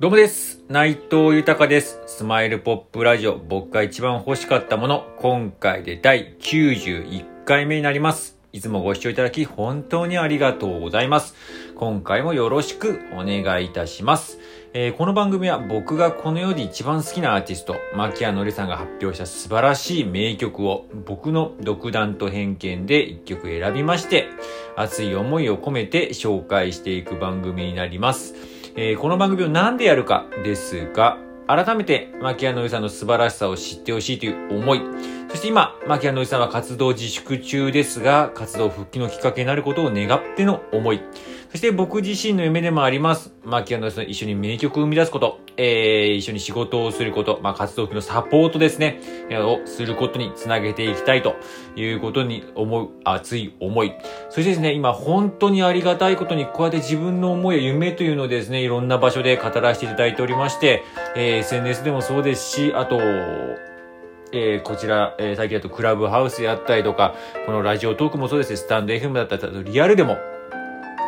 どうもです。内藤豊です。スマイルポップラジオ、僕が一番欲しかったもの、今回で第91回目になります。いつもご視聴いただき、本当にありがとうございます。今回もよろしくお願いいたします。えーこの番組は僕がこの世で一番好きなアーティスト、牧谷のりさんが発表した素晴らしい名曲を僕の独断と偏見で一曲選びまして、熱い思いを込めて紹介していく番組になります。えーこの番組を何でやるかですが、改めて、牧野のりさんの素晴らしさを知ってほしいという思い。そして今、牧谷のりさんは活動自粛中ですが、活動復帰のきっかけになることを願っての思い。そして僕自身の夢でもあります。牧谷のりさんと一緒に名曲を生み出すこと、えー、一緒に仕事をすること、まあ、活動のサポートですね、えーをすることにつなげていきたいということに思う熱い思い。そしてですね、今本当にありがたいことに、こうやって自分の思いや夢というのをですね、いろんな場所で語らせていただいておりまして、えー SNS でもそうですし、あと、えーこちら、えー最近だとクラブハウスであったりとか、このラジオトークもそうですし、スタンド FM だったり、リアルでも、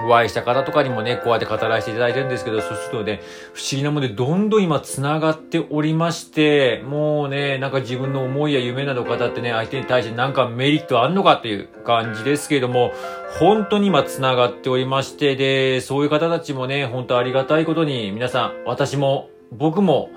お会いした方とかにもね、こうやって語らせていただいてるんですけど、そうするとね、不思議なものでどんどん今繋がっておりまして、もうね、なんか自分の思いや夢など語ってね、相手に対してなんかメリットあんのかっていう感じですけれども、本当に今繋がっておりまして、で、そういう方たちもね、本当ありがたいことに、皆さん、私も、僕も、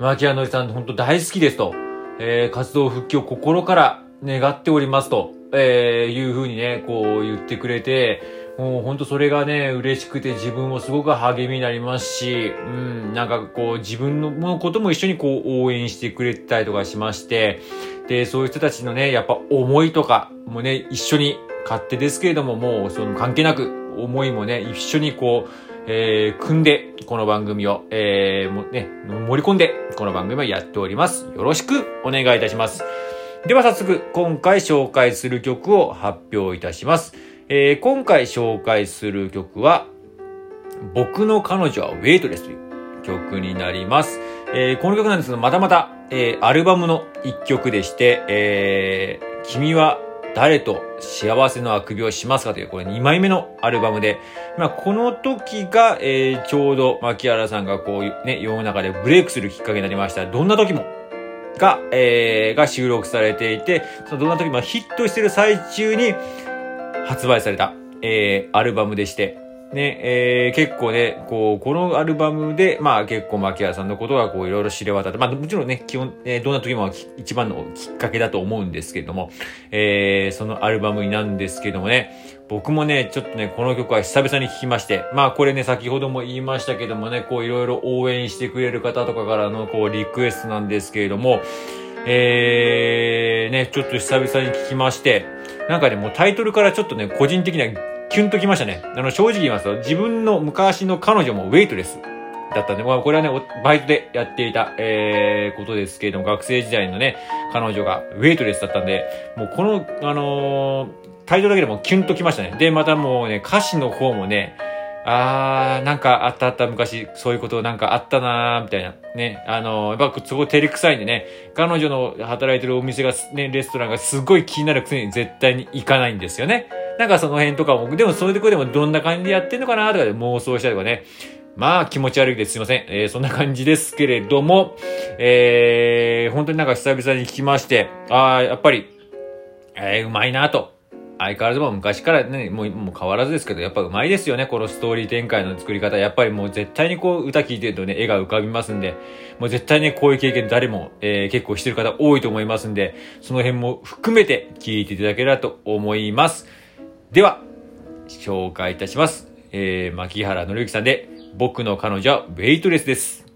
牧谷のりさん本当大好きですと、えー活動復帰を心から願っておりますと、えーいうふうにね、こう言ってくれて、もう本当それがね、嬉しくて自分もすごく励みになりますし、うん、なんかこう自分のことも一緒にこう応援してくれたりとかしまして、で、そういう人たちのね、やっぱ思いとかもね、一緒に勝手ですけれども、もうその関係なく思いもね、一緒にこう、えー、組んで、この番組を、えー、もね、盛り込んで、この番組をやっております。よろしくお願いいたします。では早速、今回紹介する曲を発表いたします。えー今回紹介する曲は、僕の彼女はウェイトレスという曲になります。えーこの曲なんですけど、またまた、えーアルバムの一曲でして、えー君は誰と幸せのあくびをしますかという、これ2枚目のアルバムで、まあ、この時が、えーちょうど、牧原さんがこう、ね、世の中でブレイクするきっかけになりました。どんな時も、が、えーが収録されていて、そのどんな時もヒットしてる最中に発売された、えーアルバムでして、ね、えー結構ね、こう、このアルバムで、まあ結構牧原さんのことがこういろいろ知れ渡って、まあもちろんね、基本、えーどんな時も一番のきっかけだと思うんですけども、えーそのアルバムになんですけどもね、僕もね、ちょっとね、この曲は久々に聴きまして、まあこれね、先ほども言いましたけどもね、こういろいろ応援してくれる方とかからのこうリクエストなんですけれども、えー、ね、ちょっと久々に聞きまして、なんかね、もうタイトルからちょっとね、個人的にはキュンときましたね。あの、正直言いますと、自分の昔の彼女もウェイトレスだったんで、まあ、これはね、バイトでやっていた、えー、ことですけれども、学生時代のね、彼女がウェイトレスだったんで、もうこの、あのータイトルだけでもキュンときましたね。で、またもうね、歌詞の方もね、あー、なんかあったあった昔、そういうことなんかあったなー、みたいな。ね。あのーやっぱそこ照れくさいんでね、彼女の働いてるお店が、ね、レストランがすごい気になるくせに絶対に行かないんですよね。なんかその辺とかも、でもそういうとこでもどんな感じでやってんのかなとかで妄想したりとかね。まあ気持ち悪いです。すいません。えーそんな感じですけれども、えー、本当になんか久々に聞きまして、あー、やっぱり、えー、うまいなと。相変わらずも昔からね、もうもう変わらずですけど、やっぱうまいですよね、このストーリー展開の作り方。やっぱりもう絶対にこう歌聴いてるとね、絵が浮かびますんで、もう絶対ね、こういう経験誰も、えー結構してる方多いと思いますんで、その辺も含めて聞いていただければと思います。では、紹介いたします。えー、牧原紀之さんで、僕の彼女はウェイトレスです。